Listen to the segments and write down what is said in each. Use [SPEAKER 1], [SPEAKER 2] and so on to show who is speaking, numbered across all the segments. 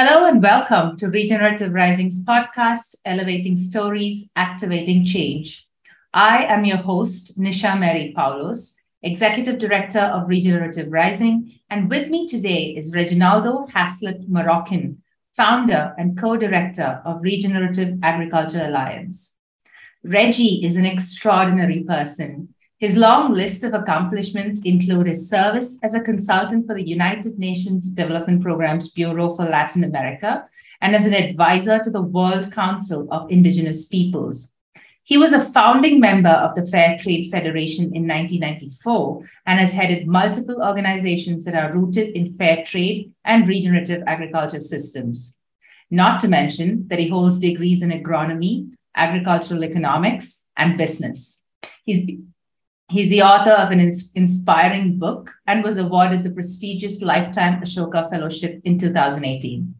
[SPEAKER 1] Hello and welcome to Regenerative Rising's podcast, Elevating Stories, Activating Change. I am your host, Nisha Mary Paulos, Executive Director of Regenerative Rising, and with me today is Reginaldo Haslett Marroquin, founder and co-director of Regenerative Agriculture Alliance. Reggie is an extraordinary person his long list of accomplishments include his service as a consultant for the United Nations Development Program's Bureau for Latin America and as an advisor to the World Council of Indigenous Peoples. He was a founding member of the Fair Trade Federation in 1994 and has headed multiple organizations that are rooted in fair trade and regenerative agriculture systems. Not to mention that he holds degrees in agronomy, agricultural economics, and business. He's He's the author of an ins- inspiring book and was awarded the prestigious Lifetime Ashoka Fellowship in 2018.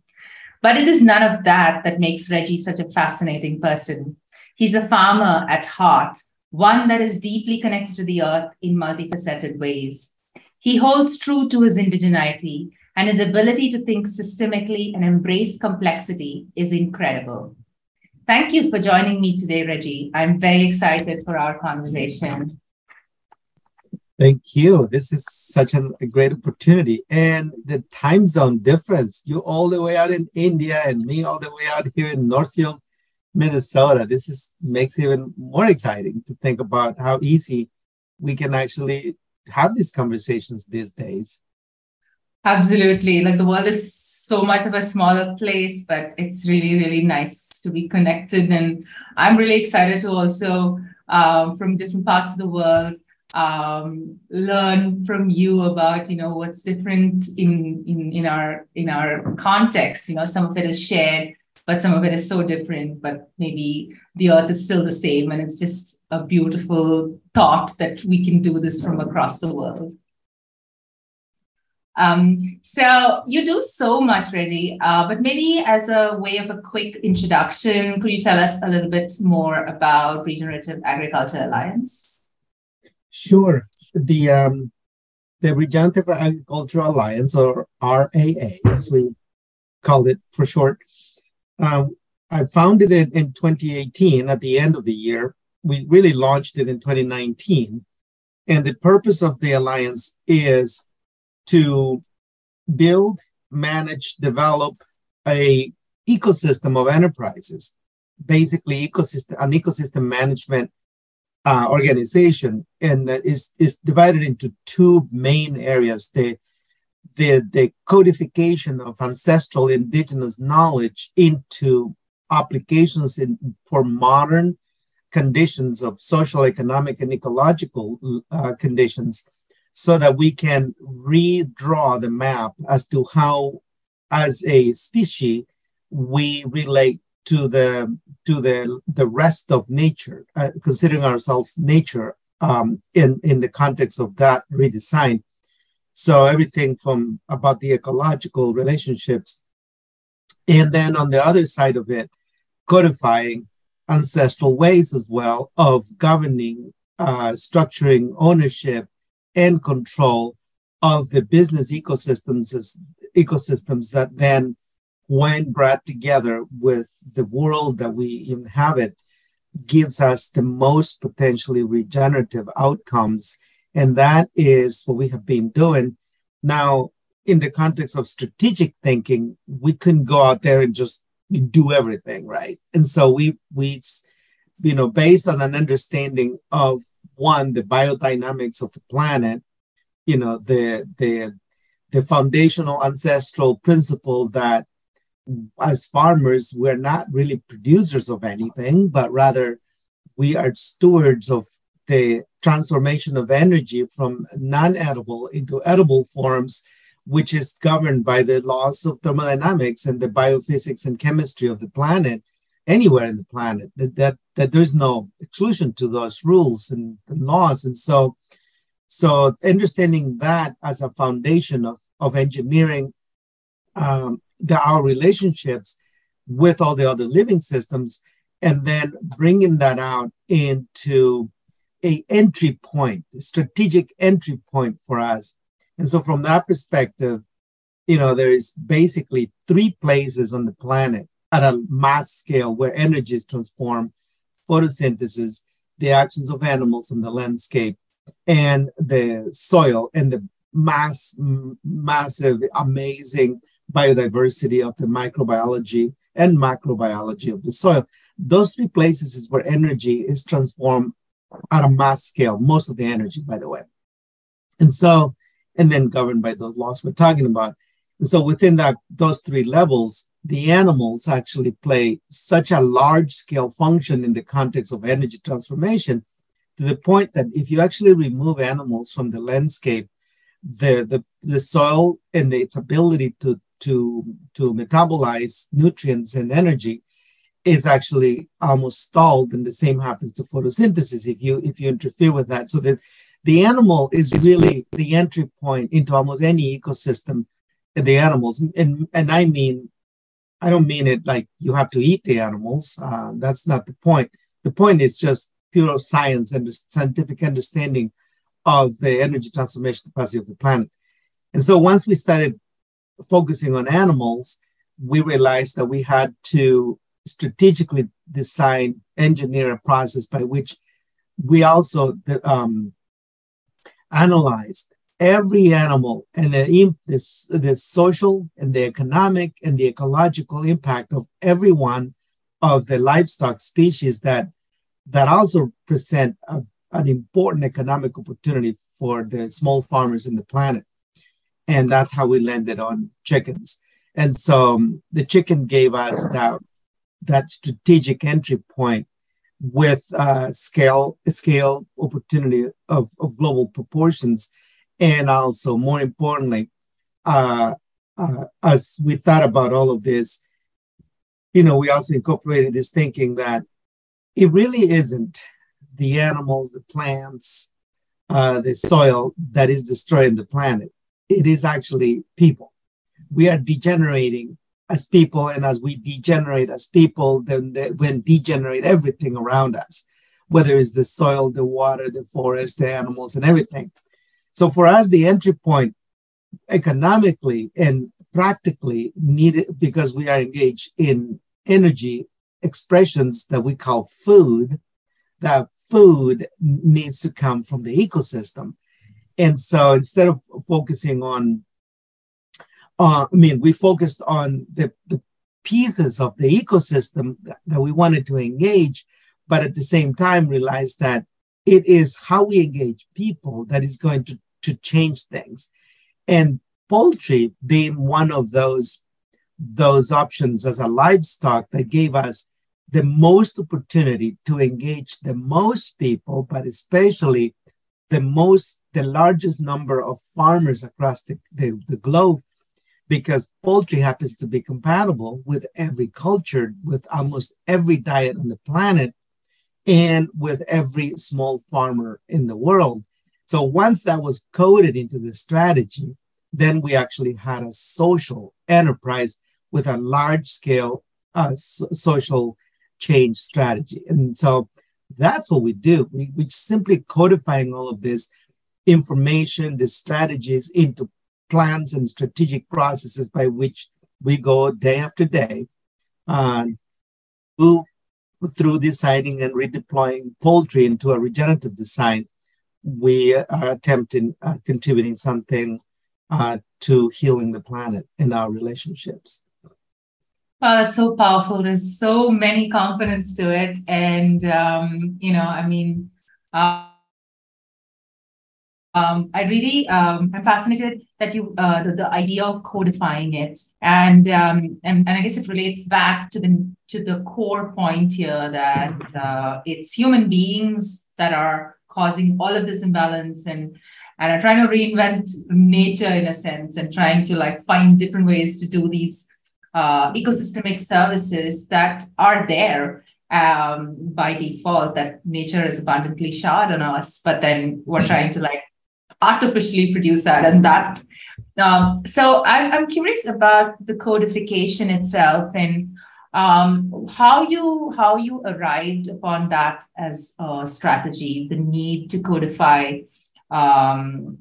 [SPEAKER 1] But it is none of that that makes Reggie such a fascinating person. He's a farmer at heart, one that is deeply connected to the earth in multifaceted ways. He holds true to his indigeneity, and his ability to think systemically and embrace complexity is incredible. Thank you for joining me today, Reggie. I'm very excited for our conversation.
[SPEAKER 2] Thank you. This is such an, a great opportunity. And the time zone difference, you all the way out in India and me all the way out here in Northfield, Minnesota. This is makes even more exciting to think about how easy we can actually have these conversations these days.
[SPEAKER 1] Absolutely. Like the world is so much of a smaller place, but it's really, really nice to be connected. And I'm really excited to also, um, from different parts of the world, um, learn from you about you know what's different in in in our in our context you know some of it is shared but some of it is so different but maybe the earth is still the same and it's just a beautiful thought that we can do this from across the world um, so you do so much, Reggie, uh, but maybe as a way of a quick introduction, could you tell us a little bit more about Regenerative Agriculture Alliance?
[SPEAKER 2] Sure. The um, the Regenerative Agricultural Alliance, or RAA, as we call it for short, um, I founded it in 2018 at the end of the year. We really launched it in 2019. And the purpose of the alliance is to build, manage, develop a ecosystem of enterprises, basically ecosystem, an ecosystem management uh, organization, and is is divided into two main areas: the the the codification of ancestral indigenous knowledge into applications in for modern conditions of social, economic, and ecological uh, conditions, so that we can redraw the map as to how, as a species, we relate to the to the the rest of nature, uh, considering ourselves nature um, in in the context of that redesign. So everything from about the ecological relationships, and then on the other side of it, codifying ancestral ways as well of governing, uh, structuring ownership and control of the business ecosystems ecosystems that then when brought together with the world that we inhabit, gives us the most potentially regenerative outcomes. And that is what we have been doing. Now, in the context of strategic thinking, we couldn't go out there and just do everything, right? And so we, we, you know, based on an understanding of one, the biodynamics of the planet, you know, the, the, the foundational ancestral principle that as farmers, we're not really producers of anything, but rather we are stewards of the transformation of energy from non edible into edible forms, which is governed by the laws of thermodynamics and the biophysics and chemistry of the planet, anywhere in the planet, that, that, that there's no exclusion to those rules and, and laws. And so, so understanding that as a foundation of, of engineering um, our relationships with all the other living systems and then bringing that out into a entry point a strategic entry point for us. And so from that perspective you know, there is basically three places on the planet at a mass scale where energy is transformed photosynthesis, the actions of animals in the landscape, and the soil and the mass, massive, amazing biodiversity of the microbiology and macrobiology of the soil. Those three places is where energy is transformed at a mass scale, most of the energy, by the way. And so, and then governed by those laws we're talking about. And so within that, those three levels, the animals actually play such a large scale function in the context of energy transformation to the point that if you actually remove animals from the landscape, the, the, the soil and its ability to, to, to metabolize nutrients and energy is actually almost stalled and the same happens to photosynthesis if you if you interfere with that. So that the animal is really the entry point into almost any ecosystem in the animals. And and i mean i don't mean it like you have to eat the animals. Uh, that's not the point. The point is just pure science and scientific understanding of the energy transformation capacity of the planet. And so once we started focusing on animals we realized that we had to strategically design, engineer a process by which we also um, analyzed every animal and the, the, the social and the economic and the ecological impact of every one of the livestock species that that also present a, an important economic opportunity for the small farmers in the planet and that's how we landed on chickens. And so um, the chicken gave us that that strategic entry point with uh, scale scale opportunity of, of global proportions. And also more importantly uh, uh, as we thought about all of this you know we also incorporated this thinking that it really isn't the animals the plants uh, the soil that is destroying the planet it is actually people. We are degenerating as people and as we degenerate as people then they, degenerate everything around us whether it's the soil the water the forest the animals and everything. So for us the entry point economically and practically needed because we are engaged in energy expressions that we call food that food needs to come from the ecosystem and so instead of focusing on uh, I mean, we focused on the, the pieces of the ecosystem that, that we wanted to engage, but at the same time realized that it is how we engage people that is going to, to change things. And poultry being one of those, those options as a livestock that gave us the most opportunity to engage the most people, but especially the most, the largest number of farmers across the, the, the globe because poultry happens to be compatible with every culture, with almost every diet on the planet, and with every small farmer in the world. So once that was coded into the strategy, then we actually had a social enterprise with a large scale uh, so- social change strategy. And so that's what we do. We, we simply codifying all of this information, the strategies into plans and strategic processes by which we go day after day uh, through designing and redeploying poultry into a regenerative design, we are attempting uh, contributing something uh, to healing the planet in our relationships.
[SPEAKER 1] Wow, that's so powerful. There's so many components to it. And, um, you know, I mean, uh, um, I really um, am fascinated that you uh, the, the idea of codifying it, and um, and and I guess it relates back to the to the core point here that uh, it's human beings that are causing all of this imbalance and and are trying to reinvent nature in a sense and trying to like find different ways to do these uh, ecosystemic services that are there um, by default that nature is abundantly showered on us, but then we're trying to like artificially produce that and that. Um, so I'm, I'm curious about the codification itself and um, how you how you arrived upon that as a strategy, the need to codify um,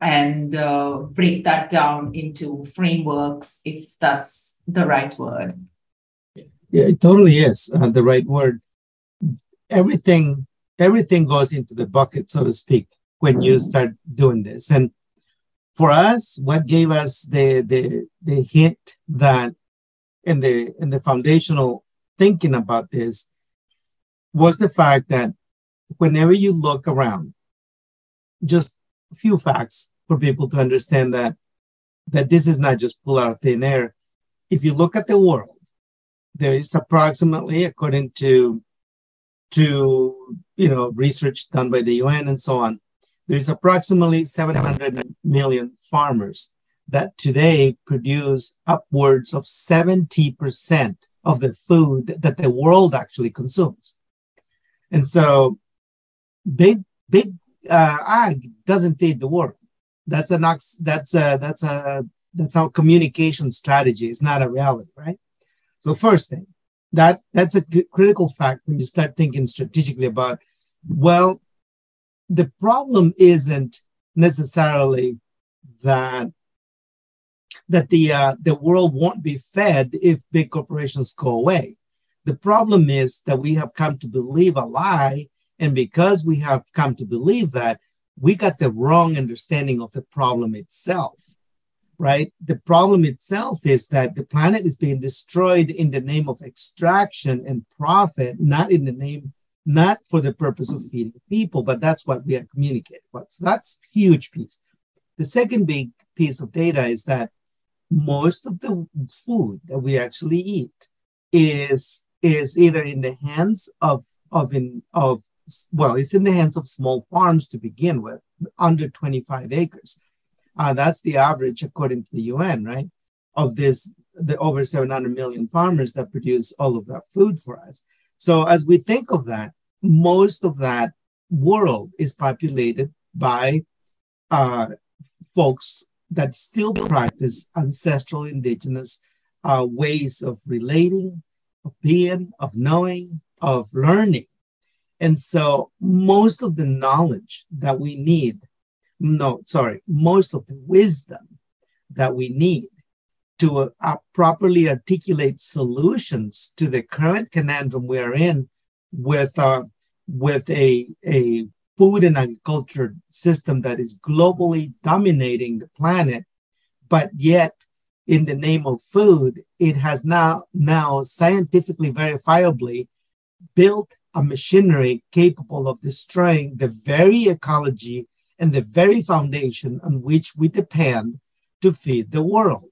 [SPEAKER 1] and uh, break that down into frameworks, if that's the right word.
[SPEAKER 2] Yeah, it totally is uh, the right word. Everything, everything goes into the bucket, so to speak, when you start doing this. And for us, what gave us the the the hint that in the in the foundational thinking about this was the fact that whenever you look around, just a few facts for people to understand that that this is not just pull out of thin air. If you look at the world, there is approximately, according to to you know research done by the UN and so on, there is approximately 700 million farmers that today produce upwards of 70% of the food that the world actually consumes. And so big, big uh, ag doesn't feed the world. That's a that's a that's a that's our communication strategy. It's not a reality, right? So first thing, that that's a critical fact when you start thinking strategically about, well, the problem isn't necessarily that that the uh, the world won't be fed if big corporations go away. The problem is that we have come to believe a lie, and because we have come to believe that, we got the wrong understanding of the problem itself. Right? The problem itself is that the planet is being destroyed in the name of extraction and profit, not in the name, not for the purpose of feeding people, but that's what we are communicating. So that's huge piece. The second big piece of data is that most of the food that we actually eat is is either in the hands of of in of well it's in the hands of small farms to begin with under 25 acres uh, that's the average according to the un right of this the over 700 million farmers that produce all of that food for us so as we think of that most of that world is populated by uh, folks that still practice ancestral indigenous uh, ways of relating, of being, of knowing, of learning. And so most of the knowledge that we need, no, sorry, most of the wisdom that we need to uh, uh, properly articulate solutions to the current conundrum we are in with, uh, with a, a food and agriculture system that is globally dominating the planet, but yet in the name of food, it has now now scientifically verifiably built a machinery capable of destroying the very ecology and the very foundation on which we depend to feed the world.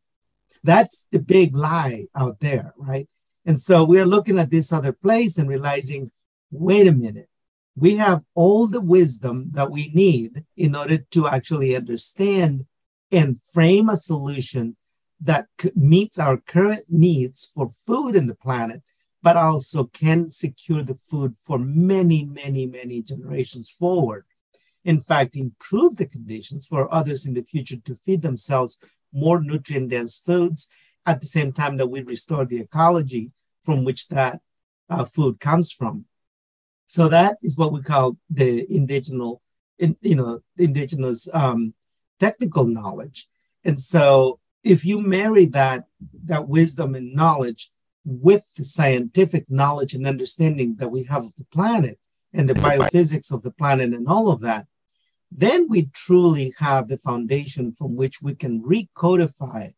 [SPEAKER 2] That's the big lie out there, right? And so we're looking at this other place and realizing, wait a minute, we have all the wisdom that we need in order to actually understand and frame a solution that meets our current needs for food in the planet, but also can secure the food for many, many, many generations forward. In fact, improve the conditions for others in the future to feed themselves more nutrient dense foods at the same time that we restore the ecology from which that uh, food comes from. So that is what we call the indigenous, in, you know, indigenous um, technical knowledge. And so if you marry that that wisdom and knowledge with the scientific knowledge and understanding that we have of the planet and the biophysics of the planet and all of that, then we truly have the foundation from which we can recodify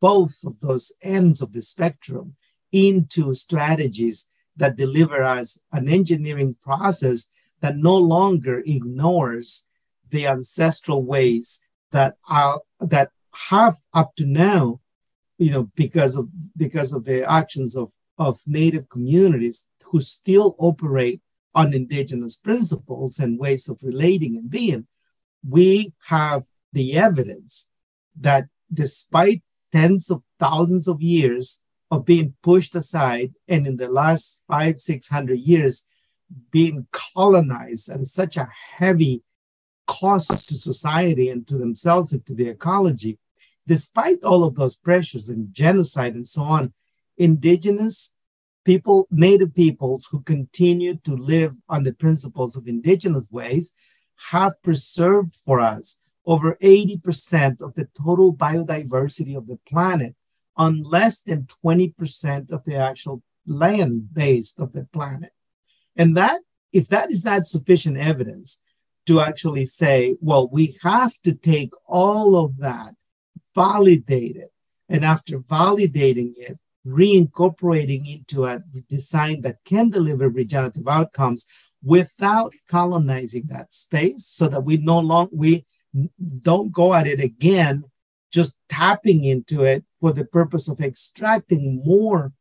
[SPEAKER 2] both of those ends of the spectrum into strategies that deliver us an engineering process that no longer ignores the ancestral ways that are that have up to now, you know, because of because of the actions of, of native communities who still operate on indigenous principles and ways of relating and being, we have the evidence that despite tens of thousands of years of being pushed aside and in the last five, six hundred years being colonized and such a heavy cost to society and to themselves and to the ecology, despite all of those pressures and genocide and so on, indigenous people, native peoples who continue to live on the principles of indigenous ways have preserved for us over 80% of the total biodiversity of the planet on less than 20% of the actual land base of the planet. And that, if that is not sufficient evidence to actually say, well, we have to take all of that, validate it, and after validating it, reincorporating into a design that can deliver regenerative outcomes without colonizing that space so that we no longer we don't go at it again just tapping into it for the purpose of extracting more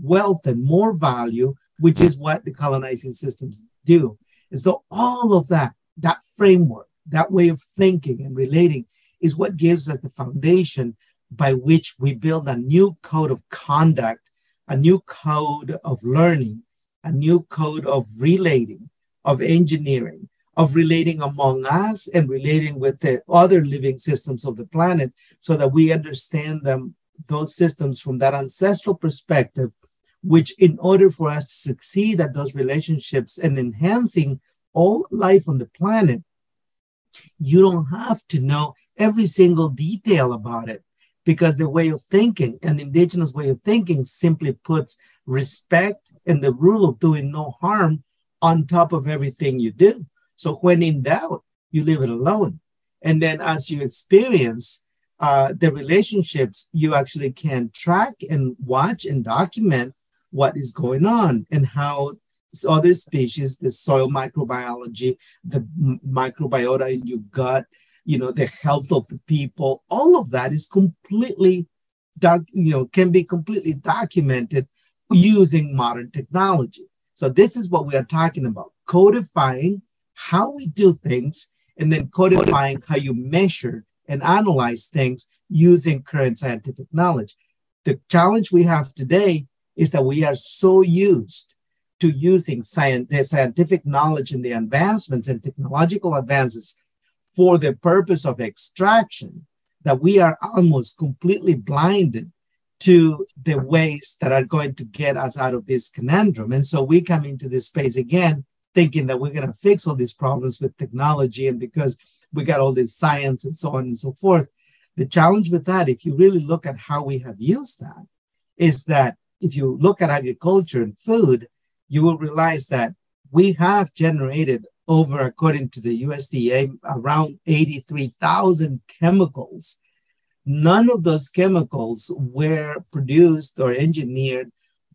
[SPEAKER 2] wealth and more value which is what the colonizing systems do. And so all of that that framework that way of thinking and relating is what gives us the foundation by which we build a new code of conduct, a new code of learning, a new code of relating, of engineering, of relating among us and relating with the other living systems of the planet so that we understand them, those systems from that ancestral perspective, which in order for us to succeed at those relationships and enhancing all life on the planet, you don't have to know every single detail about it because the way of thinking, an indigenous way of thinking, simply puts respect and the rule of doing no harm on top of everything you do. So when in doubt, you leave it alone. And then as you experience uh, the relationships, you actually can track and watch and document what is going on and how other species, the soil microbiology, the microbiota in your gut, you know, the health of the people, all of that is completely, doc, you know, can be completely documented using modern technology. So this is what we are talking about, codifying how we do things and then codifying how you measure and analyze things using current scientific knowledge. The challenge we have today is that we are so used to using science, the scientific knowledge and the advancements and technological advances for the purpose of extraction that we are almost completely blinded to the ways that are going to get us out of this conundrum. And so we come into this space again thinking that we're going to fix all these problems with technology and because we got all this science and so on and so forth. The challenge with that, if you really look at how we have used that, is that if you look at agriculture and food, you will realize that we have generated over, according to the USDA, around 83,000 chemicals. None of those chemicals were produced or engineered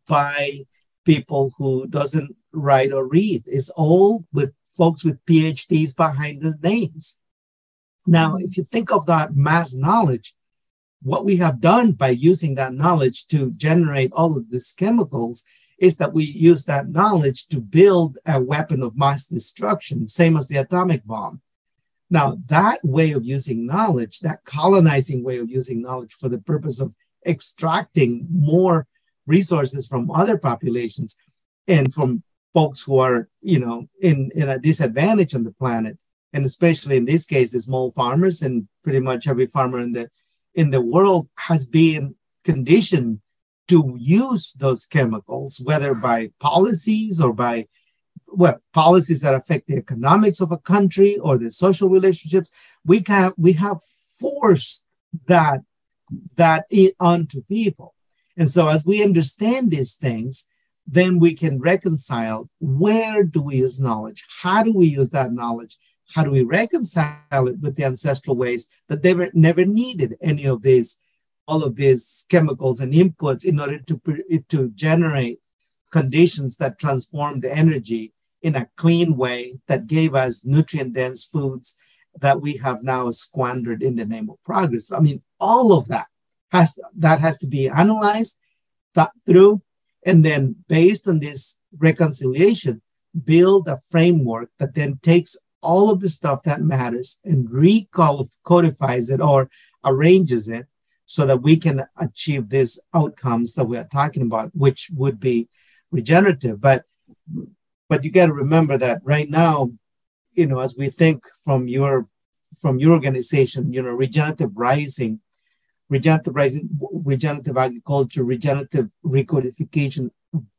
[SPEAKER 2] by people who doesn't write or read. It's all with folks with PhDs behind the names. Now, if you think of that mass knowledge, what we have done by using that knowledge to generate all of these chemicals is that we use that knowledge to build a weapon of mass destruction, same as the atomic bomb. Now, that way of using knowledge, that colonizing way of using knowledge for the purpose of extracting more resources from other populations and from folks who are, you know, in, in a disadvantage on the planet, and especially in this case, the small farmers and pretty much every farmer in the in the world has been conditioned to use those chemicals, whether by policies or by well policies that affect the economics of a country or the social relationships. We have we have forced that that onto people, and so as we understand these things, then we can reconcile where do we use knowledge, how do we use that knowledge, how do we reconcile it with the ancestral ways that they were never needed any of these all of these chemicals and inputs in order to, to generate conditions that transformed energy in a clean way that gave us nutrient dense foods that we have now squandered in the name of progress. I mean, all of that has that has to be analyzed, thought through, and then based on this reconciliation, build a framework that then takes all of the stuff that matters and recodifies it or arranges it so that we can achieve these outcomes that we are talking about, which would be regenerative. But but you got to remember that right now, you know, as we think from your from your organization, you know, regenerative rising, regenerative rising, regenerative agriculture, regenerative recodification.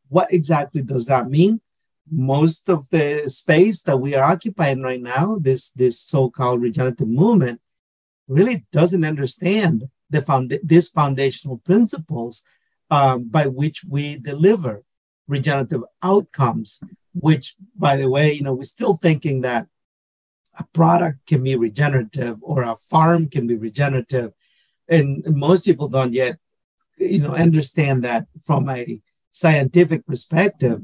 [SPEAKER 2] What exactly does that mean? Most of the space that we are occupying right now, this this so-called regenerative movement, really doesn't understand the found these foundational principles um, by which we deliver regenerative outcomes. Which, by the way, you know, we're still thinking that a product can be regenerative or a farm can be regenerative, and most people don't yet, you know, understand that from a scientific perspective.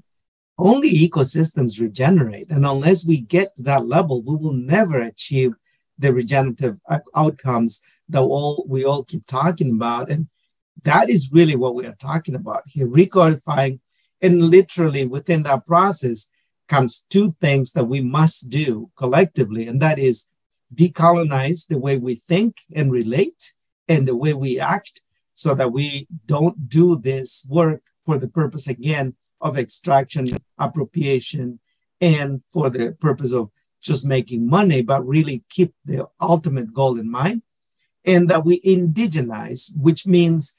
[SPEAKER 2] Only ecosystems regenerate, and unless we get to that level, we will never achieve the regenerative outcomes that all we all keep talking about. And that is really what we are talking about here, recodifying. And literally within that process comes two things that we must do collectively, and that is decolonize the way we think and relate and the way we act so that we don't do this work for the purpose again of extraction, appropriation, and for the purpose of just making money, but really keep the ultimate goal in mind. And that we indigenize, which means,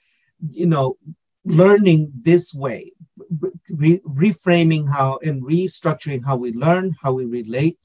[SPEAKER 2] you know, learning this way, re- reframing how and restructuring how we learn, how we relate,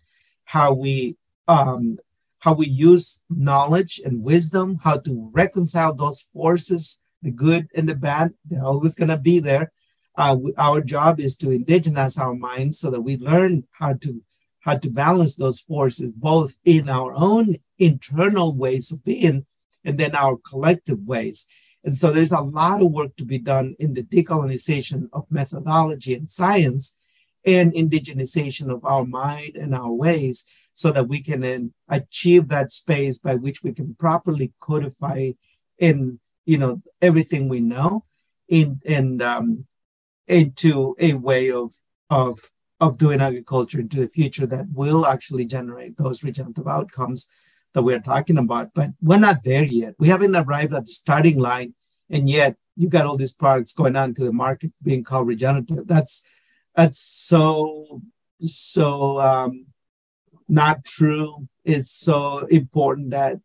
[SPEAKER 2] how we um, how we use knowledge and wisdom, how to reconcile those forces, the good and the bad. They're always going to be there. Uh, our job is to indigenize our minds so that we learn how to how to balance those forces both in our own internal ways of being and then our collective ways. And so there's a lot of work to be done in the decolonization of methodology and science and indigenization of our mind and our ways so that we can then achieve that space by which we can properly codify in you know everything we know in and um, into a way of of of doing agriculture into the future that will actually generate those regenerative outcomes that we're talking about. But we're not there yet. We haven't arrived at the starting line, and yet you got all these products going on to the market being called regenerative. That's that's so so um, not true. It's so important that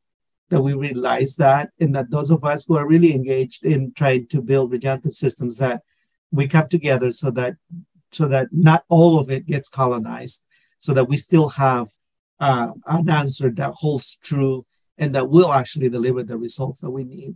[SPEAKER 2] that we realize that, and that those of us who are really engaged in trying to build regenerative systems that we come together so that so that not all of it gets colonized, so that we still have uh, an answer that holds true and that will actually deliver the results that we need.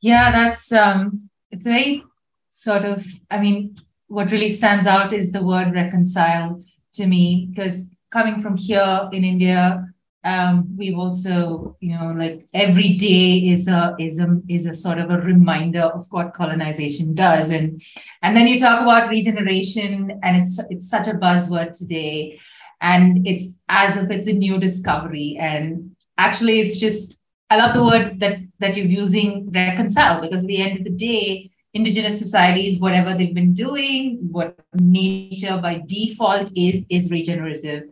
[SPEAKER 1] Yeah, that's um, it's very sort of. I mean, what really stands out is the word reconcile to me because coming from here in India, um, we've also, you know, like every day is a is a is a sort of a reminder of what colonization does, and and then you talk about regeneration, and it's it's such a buzzword today, and it's as if it's a new discovery, and actually, it's just I love the word that that you're using, reconcile, because at the end of the day, indigenous societies, whatever they've been doing, what nature by default is, is regenerative.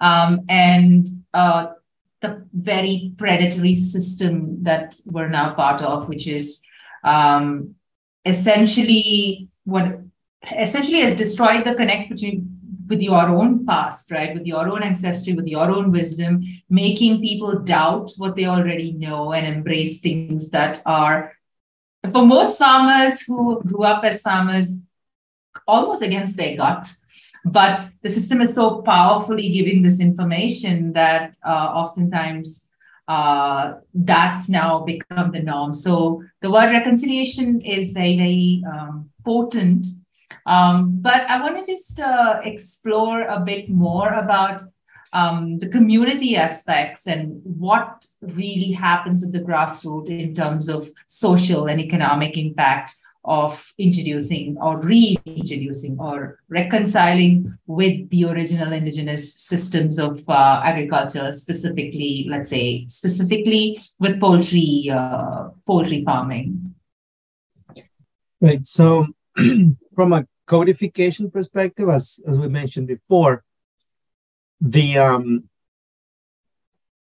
[SPEAKER 1] Um, and uh, the very predatory system that we're now part of, which is um, essentially what essentially has destroyed the connect between with your own past, right? With your own ancestry, with your own wisdom, making people doubt what they already know and embrace things that are, for most farmers who grew up as farmers, almost against their gut. But the system is so powerfully giving this information that uh, oftentimes uh, that's now become the norm. So the word reconciliation is very, very um, potent. Um, but I want to just uh, explore a bit more about um, the community aspects and what really happens at the grassroots in terms of social and economic impact of introducing or reintroducing or reconciling with the original indigenous systems of uh, agriculture, specifically, let's say, specifically with poultry, uh, poultry farming.
[SPEAKER 2] Right. So, from a codification perspective, as as we mentioned before, the um,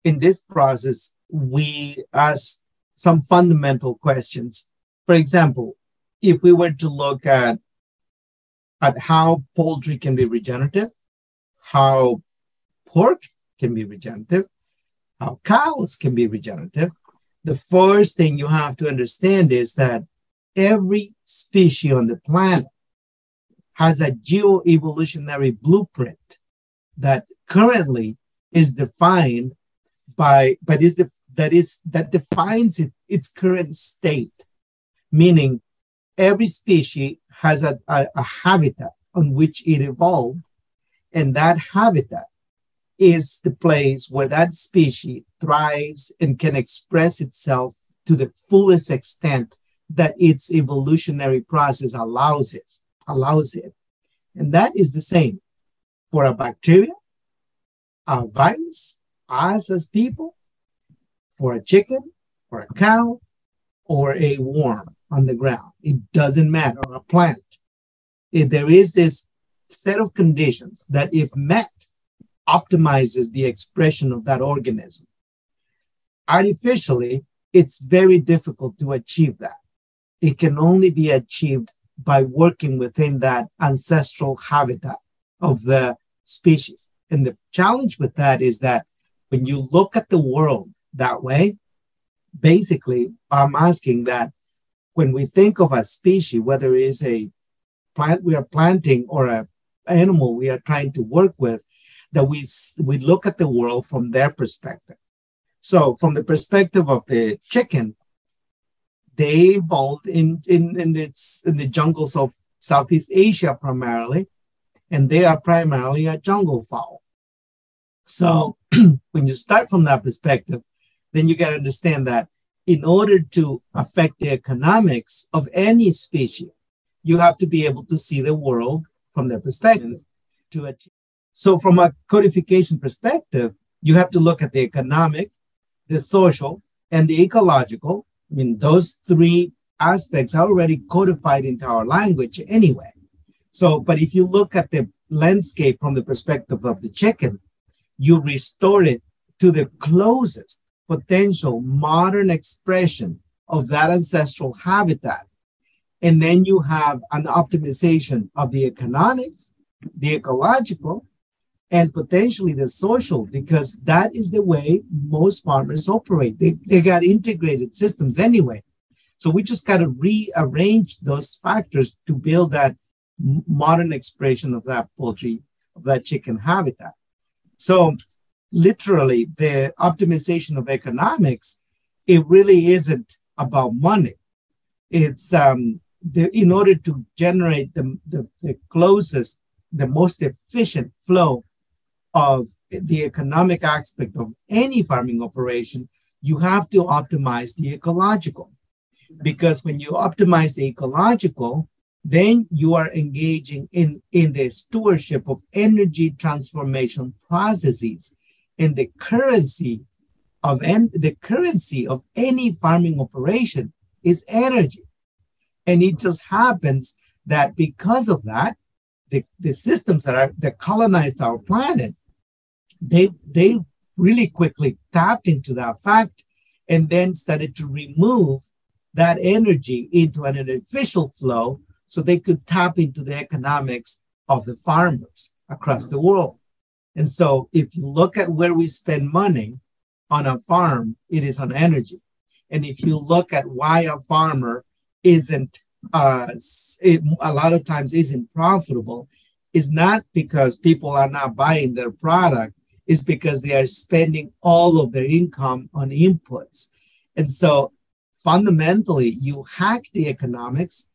[SPEAKER 2] in this process we ask some fundamental questions. For example, if we were to look at at how poultry can be regenerative, how pork can be regenerative, how cows can be regenerative, the first thing you have to understand is that every species on the planet has a geoevolutionary blueprint that currently is defined by but is the that is that defines it, its current state, meaning every species has a, a, a habitat on which it evolved, and that habitat is the place where that species thrives and can express itself to the fullest extent that its evolutionary process allows it allows it. And that is the same for a bacteria a virus us as people for a chicken or a cow or a worm on the ground. It doesn't matter or a plant. If there is this set of conditions that if met optimizes the expression of that organism. Artificially it's very difficult to achieve that. It can only be achieved by working within that ancestral habitat of the species. And the challenge with that is that when you look at the world that way, basically, I'm asking that when we think of a species, whether it is a plant we are planting or a animal we are trying to work with, that we, we look at the world from their perspective. So from the perspective of the chicken, they evolved in, in, in, its, in the jungles of Southeast Asia primarily, and they are primarily a jungle fowl. So when you start from that perspective, then you got to understand that in order to affect the economics of any species, you have to be able to see the world from their perspective. To achieve. So from a codification perspective, you have to look at the economic, the social, and the ecological. I mean, those three aspects are already codified into our language anyway. So, but if you look at the landscape from the perspective of the chicken, you restore it to the closest potential modern expression of that ancestral habitat. And then you have an optimization of the economics, the ecological, and potentially the social, because that is the way most farmers operate. They, they got integrated systems anyway. So we just got to rearrange those factors to build that modern expression of that poultry, of that chicken habitat. So literally the optimization of economics, it really isn't about money. It's um, the, in order to generate the, the, the closest, the most efficient flow of the economic aspect of any farming operation, you have to optimize the ecological. Because when you optimize the ecological, then you are engaging in, in the stewardship of energy transformation processes. And the currency of en- the currency of any farming operation is energy. And it just happens that because of that, the, the systems that are that colonized our planet they they really quickly tapped into that fact and then started to remove that energy into an artificial flow so they could tap into the economics of the farmers across the world. And so if you look at where we spend money on a farm, it is on energy. And if you look at why a farmer isn't uh, it, a lot of times isn't profitable, is not because people are not buying their product is because they are spending all of their income on inputs. And so fundamentally, you hack the economics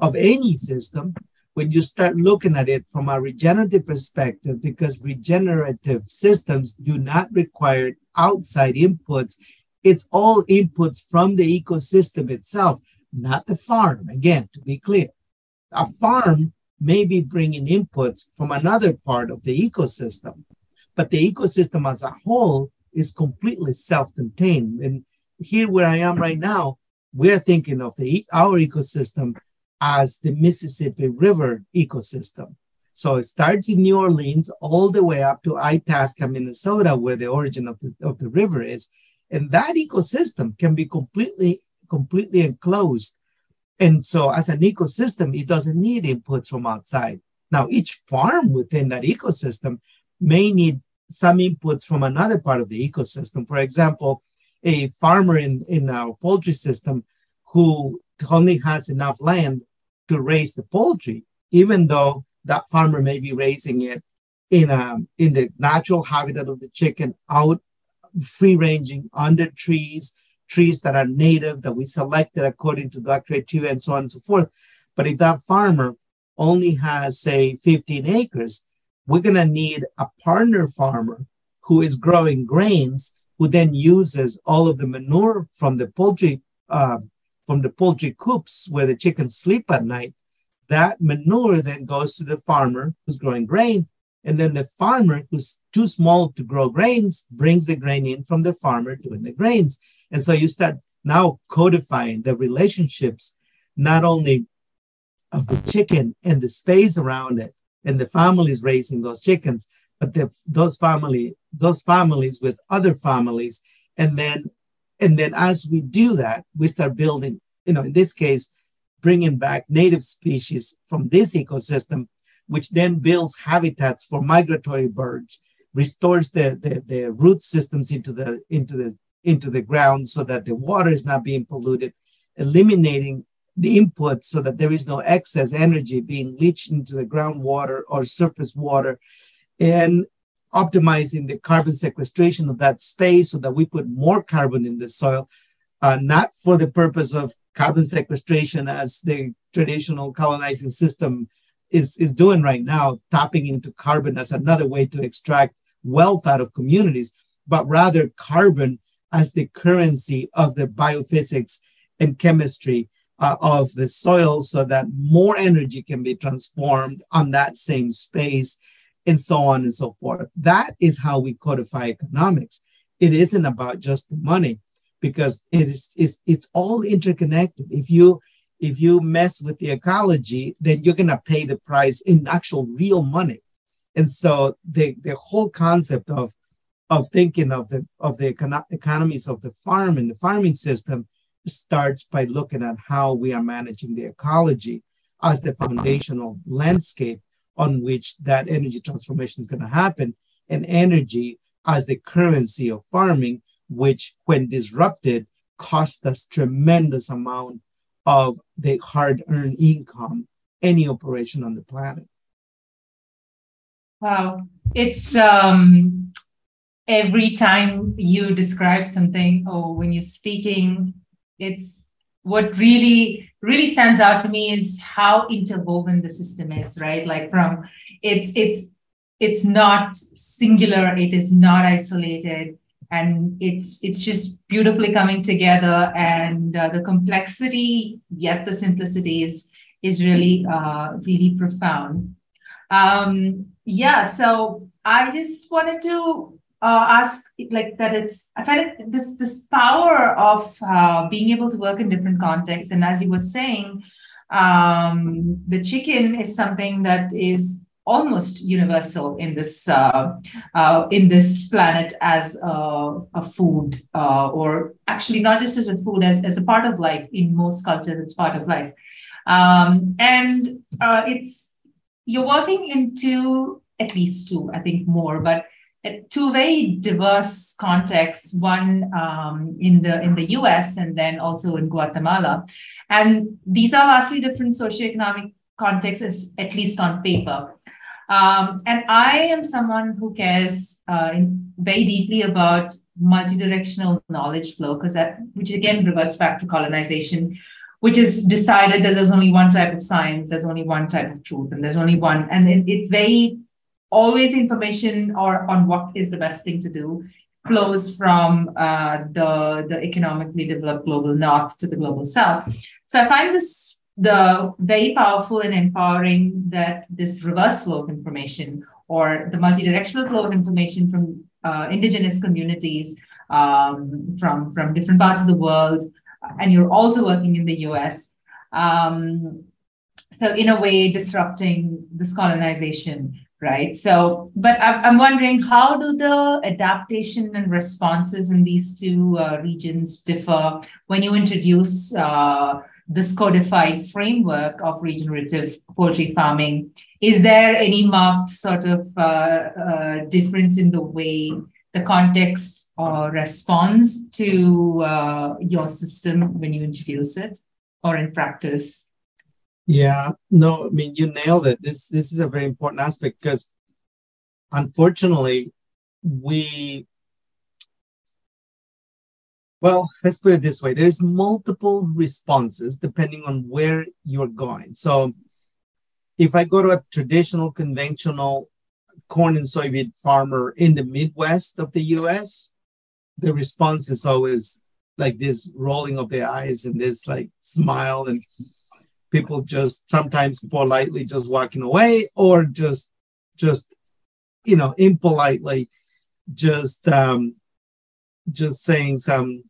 [SPEAKER 2] of any system when you start looking at it from a regenerative perspective, because regenerative systems do not require outside inputs. It's all inputs from the ecosystem itself, not the farm. Again, to be clear, a farm may be bringing inputs from another part of the ecosystem, but the ecosystem as a whole is completely self-contained. And here where I am right now, we're thinking of the our ecosystem as the Mississippi River ecosystem. So it starts in New Orleans all the way up to Itasca, Minnesota, where the origin of the, of the river is. And that ecosystem can be completely, completely enclosed. And so as an ecosystem, it doesn't need inputs from outside. Now, each farm within that ecosystem may need some inputs from another part of the ecosystem. For example, a farmer in, in our poultry system who only has enough land to raise the poultry, even though that farmer may be raising it in a in the natural habitat of the chicken out free ranging under trees, trees that are native that we selected according to that criteria and so on and so forth. But if that farmer only has, say, 15 acres, we're going to need a partner farmer who is growing grains, who then uses all of the manure from the poultry uh, from the poultry coops where the chickens sleep at night. That manure then goes to the farmer who's growing grain, and then the farmer who's too small to grow grains brings the grain in from the farmer doing the grains. And so you start now codifying the relationships, not only of the chicken and the space around it and the families raising those chickens, but the, those family, those families with other families. And then, and then as we do that, we start building, you know, in this case, bringing back native species from this ecosystem which then builds habitats for migratory birds, restores the, the, the root systems into the, into, the, into the ground so that the water is not being polluted, eliminating the input so that there is no excess energy being leached into the groundwater or surface water, and optimizing the carbon sequestration of that space so that we put more carbon in the soil, uh, not for the purpose of carbon sequestration as the traditional colonizing system is, is doing right now, tapping into carbon as another way to extract wealth out of communities, but rather carbon as the currency of the biophysics and chemistry uh, of the soil so that more energy can be transformed on that same space and so on and so forth. That is how we codify economics. It isn't about just the money because it is it's, it's all interconnected. If you if you mess with the ecology, then you're to pay the price in actual real money. And so the, the whole concept of, of thinking of the, of the econo- economies of the farm and the farming system starts by looking at how we are managing the ecology as the foundational landscape on which that energy transformation is going to happen and energy as the currency of farming which when disrupted cost us tremendous amount of the hard earned income any operation on the planet.
[SPEAKER 1] Wow. It's um, every time you describe something or when you're speaking, it's what really really stands out to me is how interwoven the system is right? Like from it's it's it's not singular it is not isolated and it's it's just beautifully coming together and uh, the complexity yet the simplicity is is really uh, really profound. Um, yeah so i just wanted to uh, ask like that it's i find it this this power of uh, being able to work in different contexts. And as you were saying um, the chicken is something that is almost universal in this uh, uh, in this planet as a, a food uh, or actually not just as a food as, as a part of life in most cultures it's part of life. Um, and uh, it's you're working into at least two i think more but two very diverse contexts one um, in the in the us and then also in guatemala. And these are vastly different socioeconomic contexts at least on paper. Um, and I am someone who cares uh, very deeply about multi-directional knowledge flow, because that, which again reverts back to colonization, which is decided that there's only one type of science, there's only one type of truth, and there's only one, and it, it's very always information or on what is the best thing to do flows from uh, the the economically developed global north to the global south. So I find this the very powerful and empowering that this reverse flow of information or the multi-directional flow of information from uh, indigenous communities um, from, from different parts of the world, and you're also working in the US. Um, so in a way, disrupting this colonization, right? So, but I'm wondering how do the adaptation and responses in these two uh, regions differ when you introduce uh, this codified framework of regenerative poultry farming. Is there any marked sort of uh, uh, difference in the way the context uh, responds to uh, your system when you introduce it or in practice?
[SPEAKER 2] Yeah, no, I mean you nailed it. This this is a very important aspect because unfortunately we Well, let's put it this way there's multiple responses depending on where you're going. So, if I go to a traditional, conventional corn and soybean farmer in the Midwest of the US, the response is always like this rolling of the eyes and this like smile, and people just sometimes politely just walking away or just, just, you know, impolitely just, um, just saying some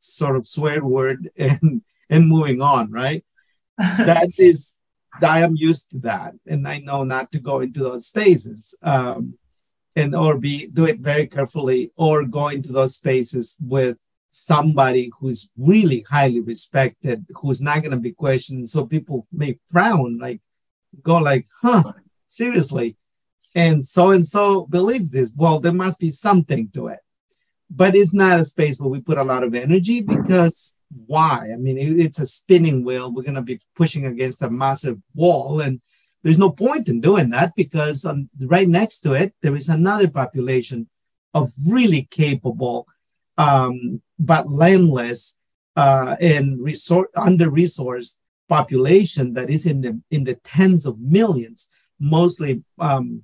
[SPEAKER 2] sort of swear word and and moving on, right? that is I am used to that, and I know not to go into those spaces, um, and or be do it very carefully, or go into those spaces with somebody who's really highly respected, who's not going to be questioned, so people may frown, like go like, huh, seriously, and so and so believes this. Well, there must be something to it but it's not a space where we put a lot of energy because why? I mean, it, it's a spinning wheel. We're going to be pushing against a massive wall, and there's no point in doing that because on, right next to it, there is another population of really capable, um, but landless uh, and resort under resourced population that is in the in the tens of millions, mostly um,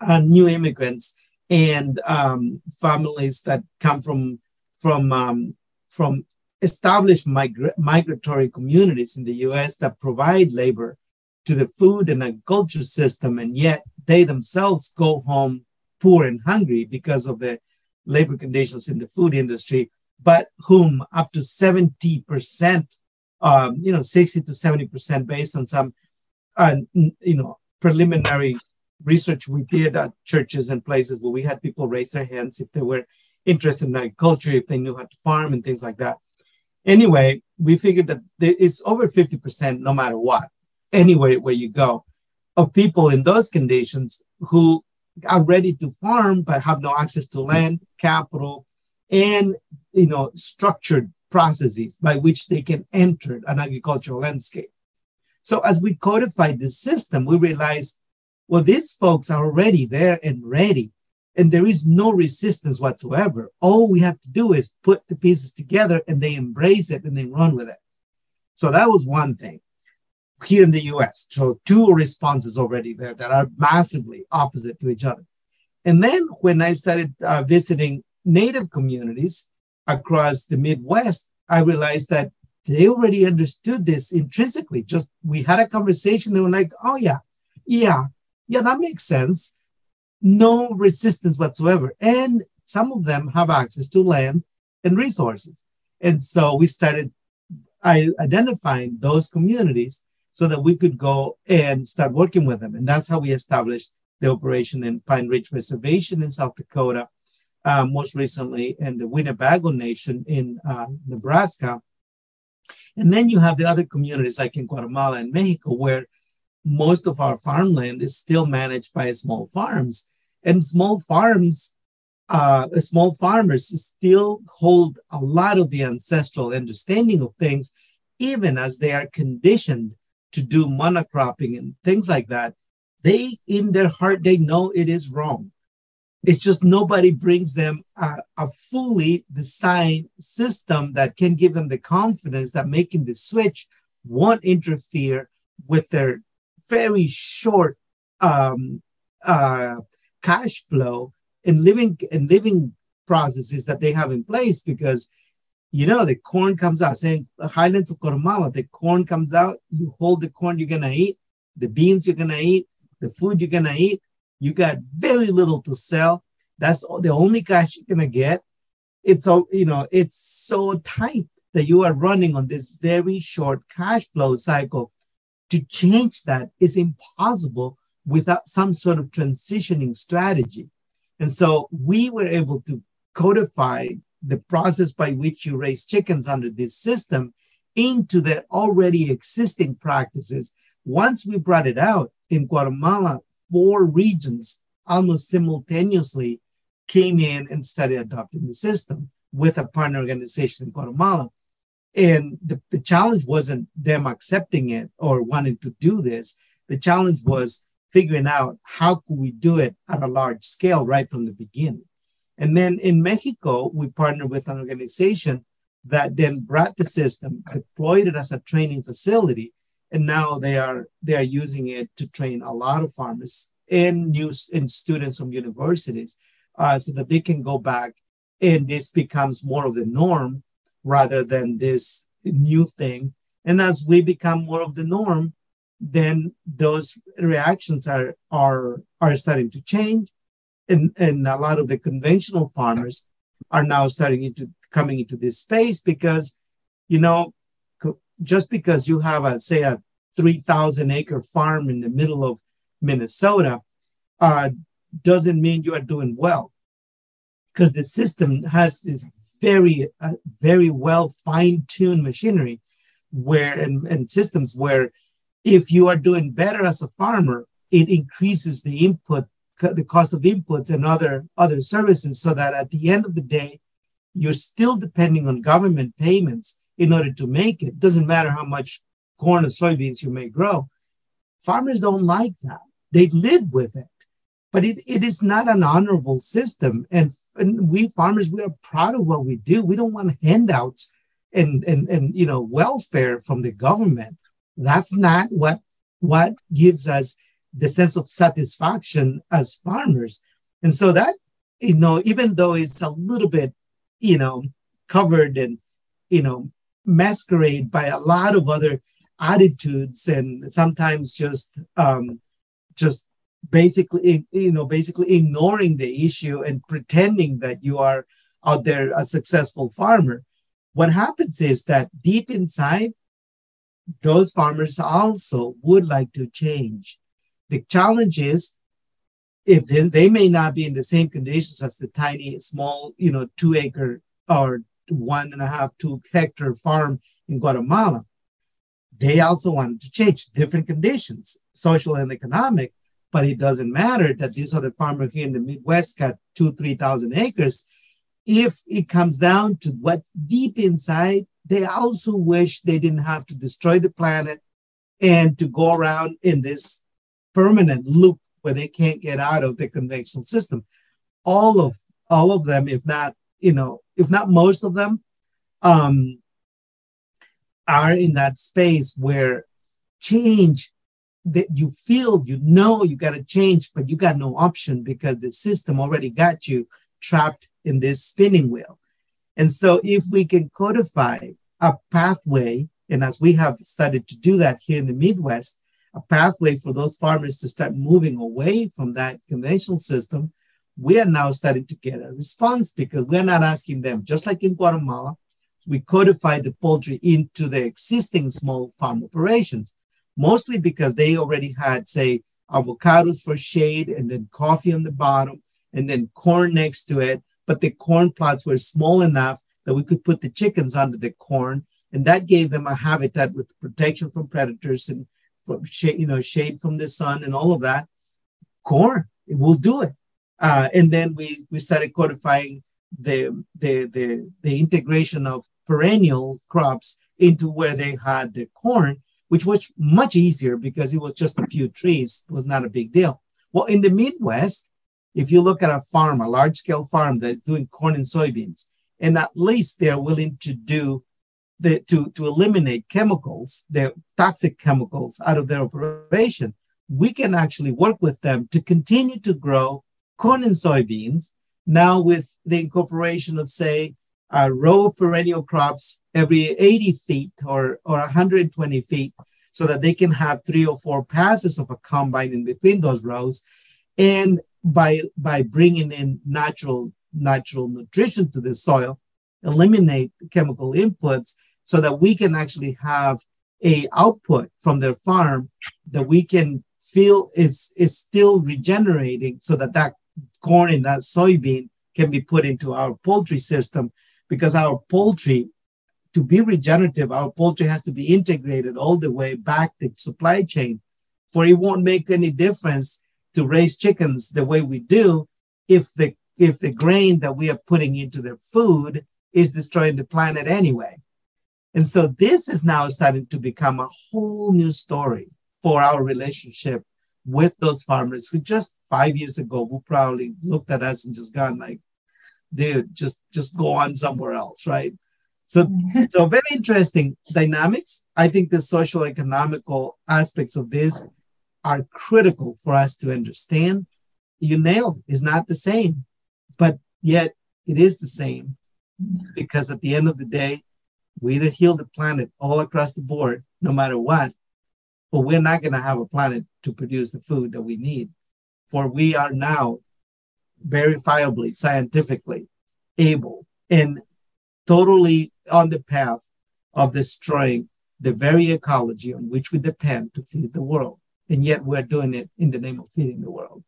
[SPEAKER 2] uh, new immigrants and um, families that come from from um, from established migra- migratory communities in the U.S. that provide labor to the food and agriculture system, and yet they themselves go home poor and hungry because of the labor conditions in the food industry, but whom up to 70%, um, you know, 60 to 70% based on some, uh, you know, preliminary research we did at churches and places where we had people raise their hands if they were interested in agriculture, if they knew how to farm and things like that. Anyway, we figured that it's over 50% no matter what, anywhere where you go, of people in those conditions who are ready to farm but have no access to land, capital, and you know structured processes by which they can enter an agricultural landscape. So as we codified this system, we realized well, these folks are already there and ready, and there is no resistance whatsoever. All we have to do is put the pieces together and they embrace it and they run with it. So that was one thing here in the US. So, two responses already there that are massively opposite to each other. And then when I started uh, visiting Native communities across the Midwest, I realized that they already understood this intrinsically. Just we had a conversation, they were like, oh, yeah, yeah, yeah, that makes sense. No resistance whatsoever. And some of them have access to land and resources. And so we started identifying those communities so that we could go and start working with them. And that's how we established the operation in Pine Ridge Reservation in South Dakota, uh, most recently in the Winnebago Nation in uh, Nebraska. And then you have the other communities like in Guatemala and Mexico, where most of our farmland is still managed by small farms. And small farms, uh, small farmers still hold a lot of the ancestral understanding of things, even as they are conditioned to do monocropping and things like that. They, in their heart, they know it is wrong. It's just nobody brings them a, a fully designed system that can give them the confidence that making the switch won't interfere with their very short um, uh, cash flow and living and living processes that they have in place because you know the corn comes out. Saying highlands of Guatemala the corn comes out you hold the corn you're gonna eat the beans you're gonna eat the food you're gonna eat you got very little to sell. That's the only cash you're gonna get. It's so you know it's so tight that you are running on this very short cash flow cycle. To change that is impossible without some sort of transitioning strategy. And so we were able to codify the process by which you raise chickens under this system into the already existing practices. Once we brought it out in Guatemala, four regions almost simultaneously came in and started adopting the system with a partner organization in Guatemala. And the, the challenge wasn't them accepting it or wanting to do this. The challenge was figuring out how could we do it at a large scale right from the beginning. And then in Mexico, we partnered with an organization that then brought the system, deployed it as a training facility, and now they are they are using it to train a lot of farmers and new and students from universities, uh, so that they can go back and this becomes more of the norm rather than this new thing. And as we become more of the norm, then those reactions are are are starting to change and, and a lot of the conventional farmers are now starting into coming into this space because you know just because you have a say a 3000 acre farm in the middle of minnesota uh, doesn't mean you are doing well. Because the system has this very uh, very well fine-tuned machinery where and, and systems where if you are doing better as a farmer it increases the input the cost of inputs and other other services so that at the end of the day you're still depending on government payments in order to make it. Doesn't matter how much corn or soybeans you may grow. Farmers don't like that. They live with it. But it, it is not an honorable system. And, and we farmers we are proud of what we do. We don't want handouts and, and and you know welfare from the government. That's not what what gives us the sense of satisfaction as farmers. And so that, you know, even though it's a little bit, you know, covered and, you know, masquerade by a lot of other attitudes and sometimes just, um, just basically, you know, basically ignoring the issue and pretending that you are out there a successful farmer. What happens is that deep inside, those farmers also would like to change the challenge is if they, they may not be in the same conditions as the tiny, small, you know, two acre or one and a half, two hectare farm in Guatemala. They also wanted to change different conditions, social and economic, but it doesn't matter that this other farmer here in the Midwest got two, 3,000 acres. If it comes down to what's deep inside, they also wish they didn't have to destroy the planet and to go around in this permanent loop where they can't get out of the conventional system. All of all of them, if not, you know, if not most of them, um, are in that space where change that you feel you know you got to change, but you got no option because the system already got you trapped in this spinning wheel. And so, if we can codify a pathway, and as we have started to do that here in the Midwest, a pathway for those farmers to start moving away from that conventional system, we are now starting to get a response because we're not asking them, just like in Guatemala, we codify the poultry into the existing small farm operations, mostly because they already had, say, avocados for shade and then coffee on the bottom and then corn next to it. But the corn plots were small enough that we could put the chickens under the corn. And that gave them a habitat with protection from predators and from shade, you know, shade from the sun and all of that, corn, it will do it. Uh, and then we we started codifying the, the the the integration of perennial crops into where they had the corn, which was much easier because it was just a few trees. It was not a big deal. Well, in the Midwest, if you look at a farm, a large scale farm that's doing corn and soybeans, and at least they're willing to do the, to, to eliminate chemicals, the toxic chemicals out of their operation, we can actually work with them to continue to grow corn and soybeans. Now, with the incorporation of, say, a row of perennial crops every 80 feet or, or 120 feet, so that they can have three or four passes of a combine in between those rows. And by, by bringing in natural, natural nutrition to the soil, eliminate chemical inputs so that we can actually have a output from their farm that we can feel is is still regenerating so that that corn and that soybean can be put into our poultry system because our poultry to be regenerative our poultry has to be integrated all the way back the supply chain for it won't make any difference to raise chickens the way we do if the if the grain that we are putting into their food is destroying the planet anyway. And so this is now starting to become a whole new story for our relationship with those farmers who just five years ago who probably looked at us and just gone like, dude, just just go on somewhere else, right? So, so very interesting dynamics. I think the social economical aspects of this are critical for us to understand. You nailed is not the same, but yet it is the same mm-hmm. because at the end of the day, we either heal the planet all across the board, no matter what, but we're not going to have a planet to produce the food that we need. For we are now verifiably, scientifically able and totally on the path of destroying the very ecology on which we depend to feed the world. And yet we're doing it in the name of feeding the world.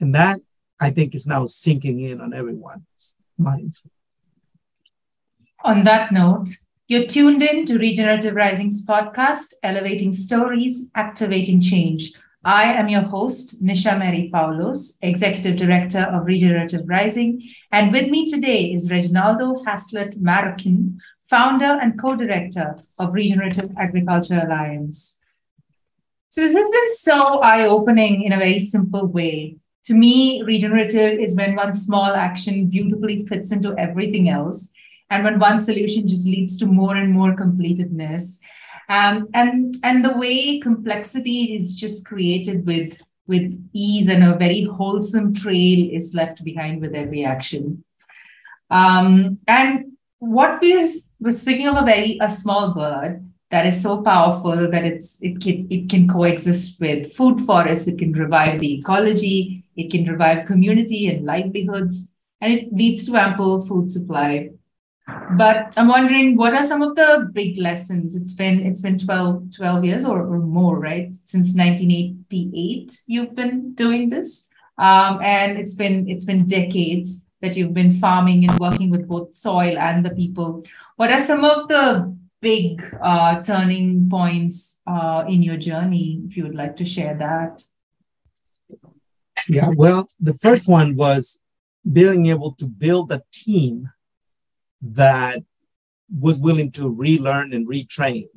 [SPEAKER 2] And that I think is now sinking in on everyone's minds.
[SPEAKER 1] On that note, you're tuned in to Regenerative Rising's podcast, Elevating Stories, Activating Change. I am your host, Nisha Mary Paulos, Executive Director of Regenerative Rising. And with me today is Reginaldo Haslett Marroquin, founder and co-director of Regenerative Agriculture Alliance. So this has been so eye-opening in a very simple way. To me, regenerative is when one small action beautifully fits into everything else, and when one solution just leads to more and more completedness. Um, and and the way complexity is just created with with ease and a very wholesome trail is left behind with every action. Um, and what we're we're speaking of a very a small bird that is so powerful that it's it can it can coexist with food forests it can revive the ecology it can revive community and livelihoods and it leads to ample food supply but i'm wondering what are some of the big lessons it's been it's been 12 12 years or, or more right since 1988 you've been doing this um, and it's been it's been decades that you've been farming and working with both soil and the people. What are some of the big uh, turning points uh, in your journey, if you would like to share that?
[SPEAKER 2] Yeah, well, the first one was being able to build a team that was willing to relearn and retrain.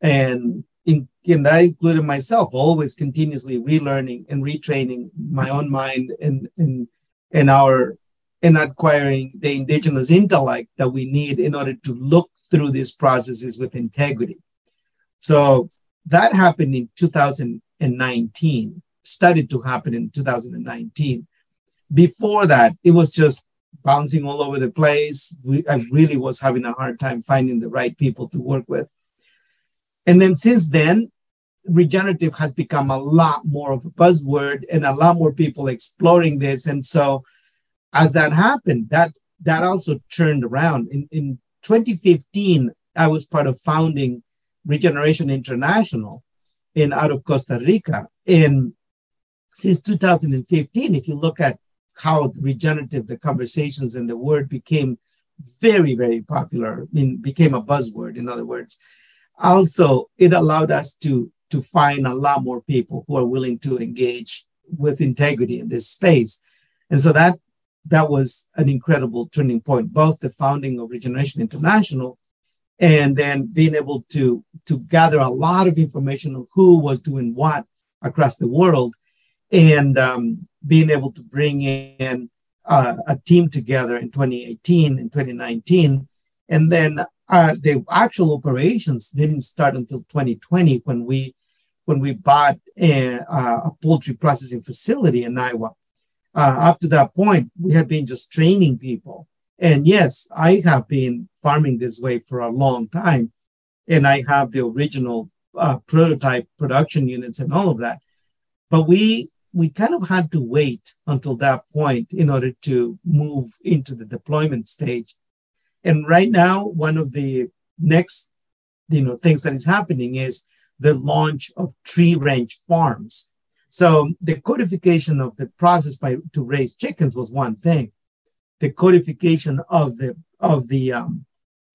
[SPEAKER 2] And in, and that included myself, always continuously relearning and retraining my own mind and, and and our and acquiring the indigenous intellect that we need in order to look through these processes with integrity. So that happened in 2019, started to happen in 2019. Before that, it was just bouncing all over the place. We, I really was having a hard time finding the right people to work with. And then since then, regenerative has become a lot more of a buzzword and a lot more people exploring this. And so as that happened, that that also turned around. In, in 2015, I was part of founding Regeneration International in out of Costa Rica. And since 2015, if you look at how regenerative the conversations and the word became very, very popular, I mean, became a buzzword, in other words. Also, it allowed us to, to find a lot more people who are willing to engage with integrity in this space. And so that that was an incredible turning point, both the founding of Regeneration International and then being able to, to gather a lot of information on who was doing what across the world and um, being able to bring in uh, a team together in 2018 and 2019. And then uh, the actual operations didn't start until 2020 when we when we bought a, a poultry processing facility in Iowa uh, up to that point, we had been just training people. And yes, I have been farming this way for a long time. And I have the original uh, prototype production units and all of that. But we we kind of had to wait until that point in order to move into the deployment stage. And right now, one of the next you know things that is happening is the launch of tree range farms so the codification of the process by to raise chickens was one thing. The codification of the of the um,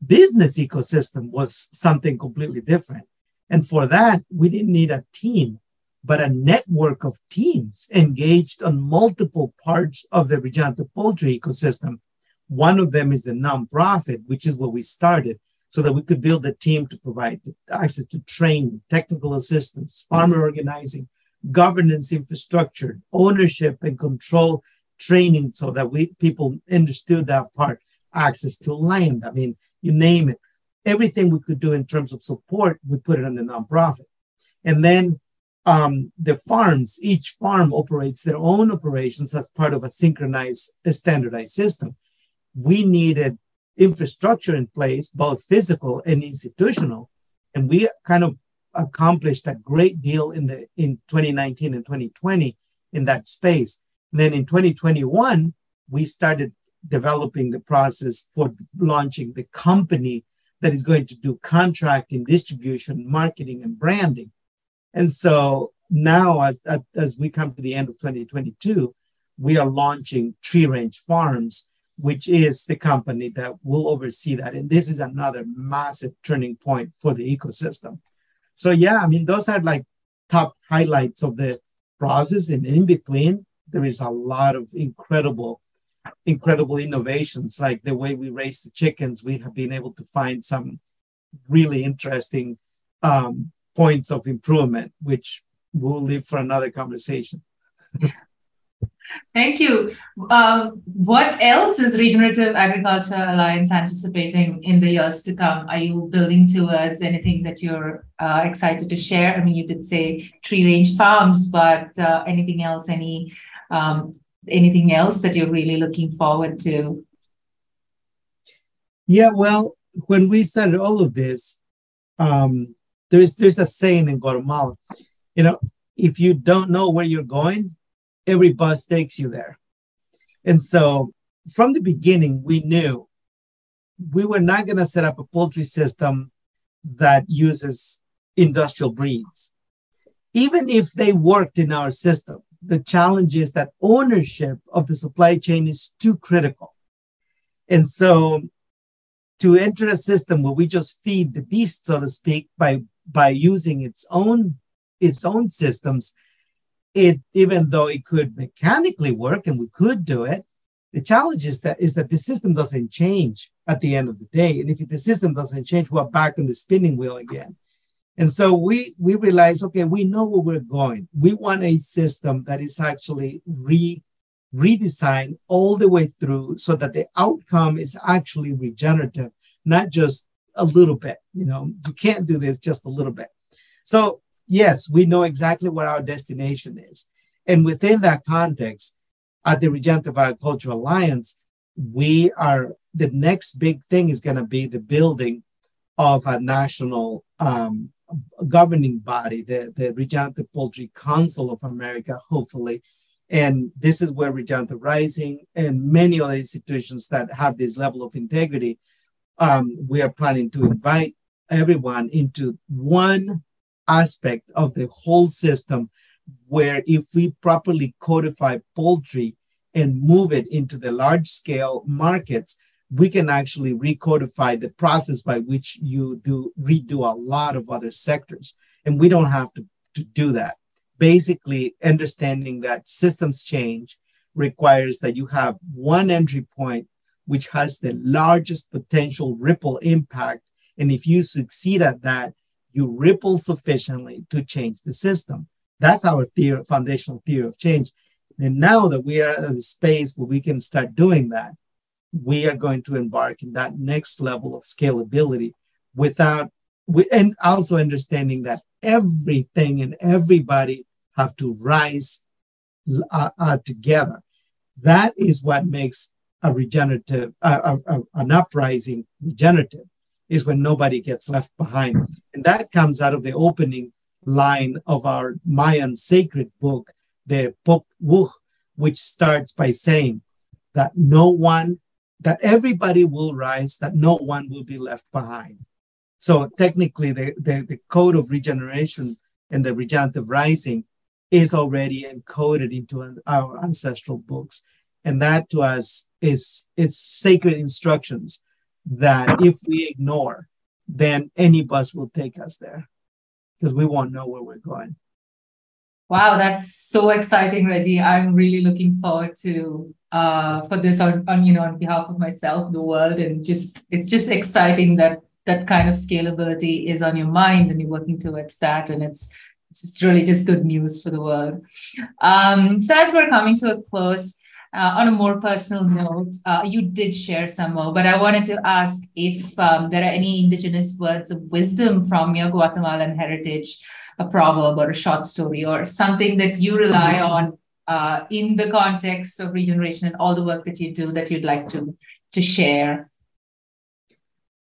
[SPEAKER 2] business ecosystem was something completely different. And for that, we didn't need a team, but a network of teams engaged on multiple parts of the regenerative poultry ecosystem. One of them is the nonprofit, which is where we started, so that we could build a team to provide access to training, technical assistance, farmer organizing, governance infrastructure, ownership and control training so that we people understood that part, access to land. I mean, you name it. Everything we could do in terms of support, we put it in the nonprofit. And then um, the farms, each farm operates their own operations as part of a synchronized, a standardized system. We needed infrastructure in place, both physical and institutional, and we kind of accomplished a great deal in the in 2019 and 2020 in that space. And then in 2021, we started developing the process for launching the company that is going to do contracting, distribution, marketing, and branding. And so now, as, as we come to the end of 2022, we are launching Tree Range Farms, which is the company that will oversee that. And this is another massive turning point for the ecosystem. So, yeah, I mean, those are like top highlights of the process. And in between, there is a lot of incredible, incredible innovations, like the way we raise the chickens. We have been able to find some really interesting um, points of improvement, which we'll leave for another conversation.
[SPEAKER 1] Thank you. Uh, what else is Regenerative Agriculture Alliance anticipating in the years to come? Are you building towards anything that you're uh, excited to share? I mean, you did say tree range farms, but uh, anything else? Any um, anything else that you're really looking forward to?
[SPEAKER 2] Yeah, well, when we started all of this, um, there's there's a saying in Guatemala, you know, if you don't know where you're going, every bus takes you there. And so from the beginning, we knew we were not going to set up a poultry system that uses industrial breeds. Even if they worked in our system, the challenge is that ownership of the supply chain is too critical. And so to enter a system where we just feed the beast, so to speak, by by using its own its own systems, it even though it could mechanically work and we could do it, the challenge is that is that the system doesn't change at the end of the day. And if the system doesn't change, we're back on the spinning wheel again. And so we we realize, okay, we know where we're going. We want a system that is actually re redesigned all the way through so that the outcome is actually regenerative, not just a little bit. You know, you can't do this just a little bit. So yes, we know exactly what our destination is. And within that context, at the Regenerative Agriculture Alliance, we are the next big thing is going to be the building of a national um, governing body, the, the Regenerative Poultry Council of America, hopefully. And this is where Regenerative Rising and many other institutions that have this level of integrity, um, we are planning to invite everyone into one aspect of the whole system where if we properly codify poultry and move it into the large scale markets, we can actually recodify the process by which you do redo a lot of other sectors. And we don't have to, to do that. Basically, understanding that systems change requires that you have one entry point which has the largest potential ripple impact. And if you succeed at that, you ripple sufficiently to change the system. That's our theory, foundational theory of change. And now that we are in a space where we can start doing that, we are going to embark in that next level of scalability without, and also understanding that everything and everybody have to rise uh, uh, together. That is what makes a regenerative, uh, an uprising regenerative is when nobody gets left behind. And that comes out of the opening line of our Mayan sacred book, the Pop Wuh, which starts by saying that no one, that everybody will rise, that no one will be left behind. So technically, the, the, the code of regeneration and the regenerative rising is already encoded into our ancestral books. And that to us is, is sacred instructions that if we ignore, then any bus will take us there because we won't know where we're going.
[SPEAKER 1] Wow, that's so exciting, Reggie. I'm really looking forward to uh, for this on, on you know on behalf of myself, the world, and just it's just exciting that that kind of scalability is on your mind and you're working towards that, and it's it's really just good news for the world. Um, so as we're coming to a close, uh, on a more personal note, uh, you did share some more, but I wanted to ask if um, there are any indigenous words of wisdom from your Guatemalan heritage, a proverb or a short story or something that you rely mm-hmm. on uh, in the context of regeneration and all the work that you do that you'd like to, to share.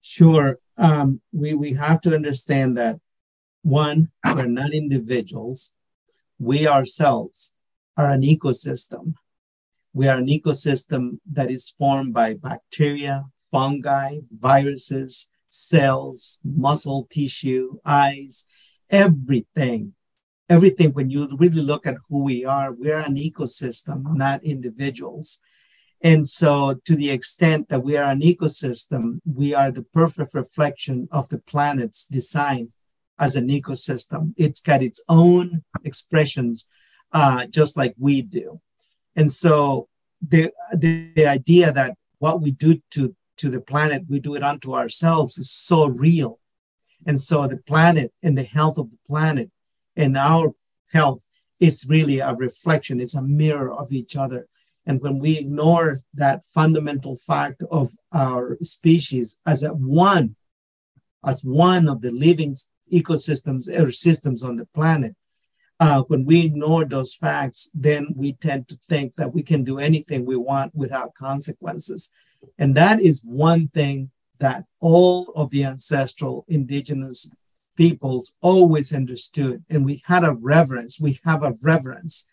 [SPEAKER 2] Sure. Um, we, we have to understand that one, we're not individuals. We ourselves are an ecosystem we are an ecosystem that is formed by bacteria, fungi, viruses, cells, muscle tissue, eyes, everything. Everything, when you really look at who we are, we're an ecosystem, not individuals. And so, to the extent that we are an ecosystem, we are the perfect reflection of the planet's design as an ecosystem. It's got its own expressions, uh, just like we do. And so the, the, the idea that what we do to to the planet, we do it unto ourselves is so real. And so the planet and the health of the planet and our health is really a reflection, it's a mirror of each other. And when we ignore that fundamental fact of our species as a one, as one of the living ecosystems or systems on the planet, uh, when we ignore those facts, then we tend to think that we can do anything we want without consequences. And that is one thing that all of the ancestral indigenous peoples always understood. And we had a reverence, we have a reverence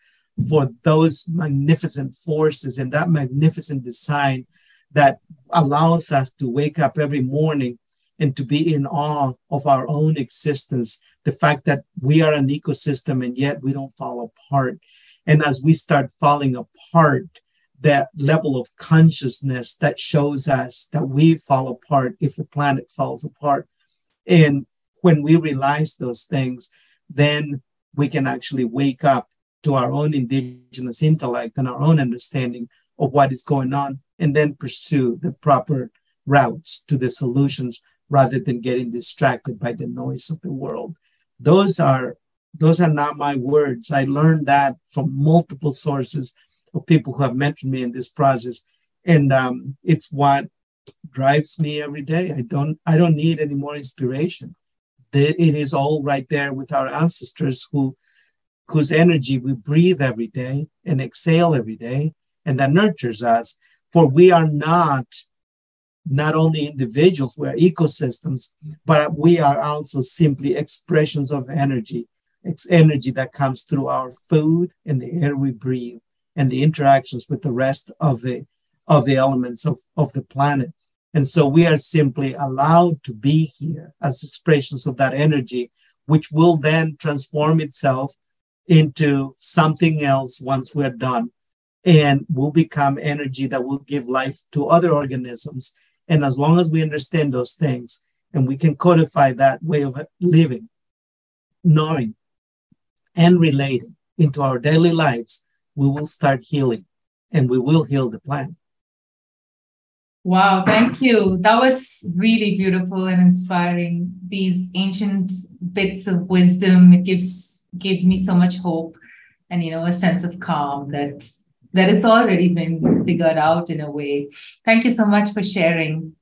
[SPEAKER 2] for those magnificent forces and that magnificent design that allows us to wake up every morning and to be in awe of our own existence the fact that we are an ecosystem and yet we don't fall apart. And as we start falling apart, that level of consciousness that shows us that we fall apart if the planet falls apart. And when we realize those things, then we can actually wake up to our own indigenous intellect and our own understanding of what is going on and then pursue the proper routes to the solutions rather than getting distracted by the noise of the world those are those are not my words. I learned that from multiple sources of people who have mentored me in this process, and um, it's what drives me every day. I don't I don't need any more inspiration. It is all right there with our ancestors who whose energy we breathe every day and exhale every day, and that nurtures us. For we are not not only individuals, we're ecosystems, but we are also simply expressions of energy. It's energy that comes through our food and the air we breathe and the interactions with the rest of the of the elements of, of the planet. And so we are simply allowed to be here as expressions of that energy, which will then transform itself into something else once we're done and will become energy that will give life to other organisms and as long as we understand those things and we can codify that way of living, knowing, and relating into our daily lives, we will start healing and we will heal the planet.
[SPEAKER 1] Wow, thank you. That was really beautiful and inspiring. These ancient bits of wisdom, it gives gives me so much hope and you know a sense of calm that that it's already been figured out in a way. Thank you so much for sharing.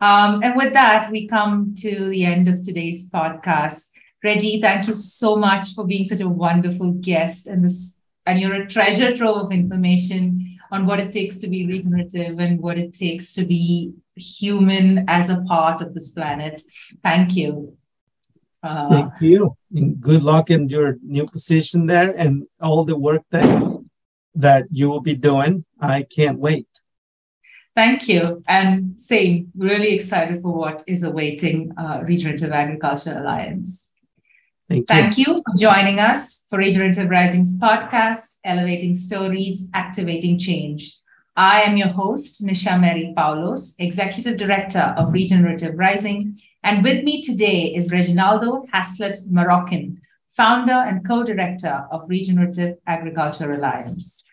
[SPEAKER 1] Um, and with that, we come to the end of today's podcast. Reggie, thank you so much for being such a wonderful guest and this and you're a treasure trove of information on what it takes to be regenerative and what it takes to be human as a part of this planet. Thank you.
[SPEAKER 2] Uh, Thank you. And good luck in your new position there and all the work that that you will be doing. I can't wait.
[SPEAKER 1] Thank you. And same, really excited for what is awaiting uh, Regenerative Agriculture Alliance.
[SPEAKER 2] Thank you.
[SPEAKER 1] Thank you for joining us for Regenerative Rising's podcast, Elevating Stories, Activating Change. I am your host, Nisha Mary Paulos, Executive Director of Regenerative Rising. And with me today is Reginaldo Haslett Marroquin, founder and co director of Regenerative Agriculture Alliance.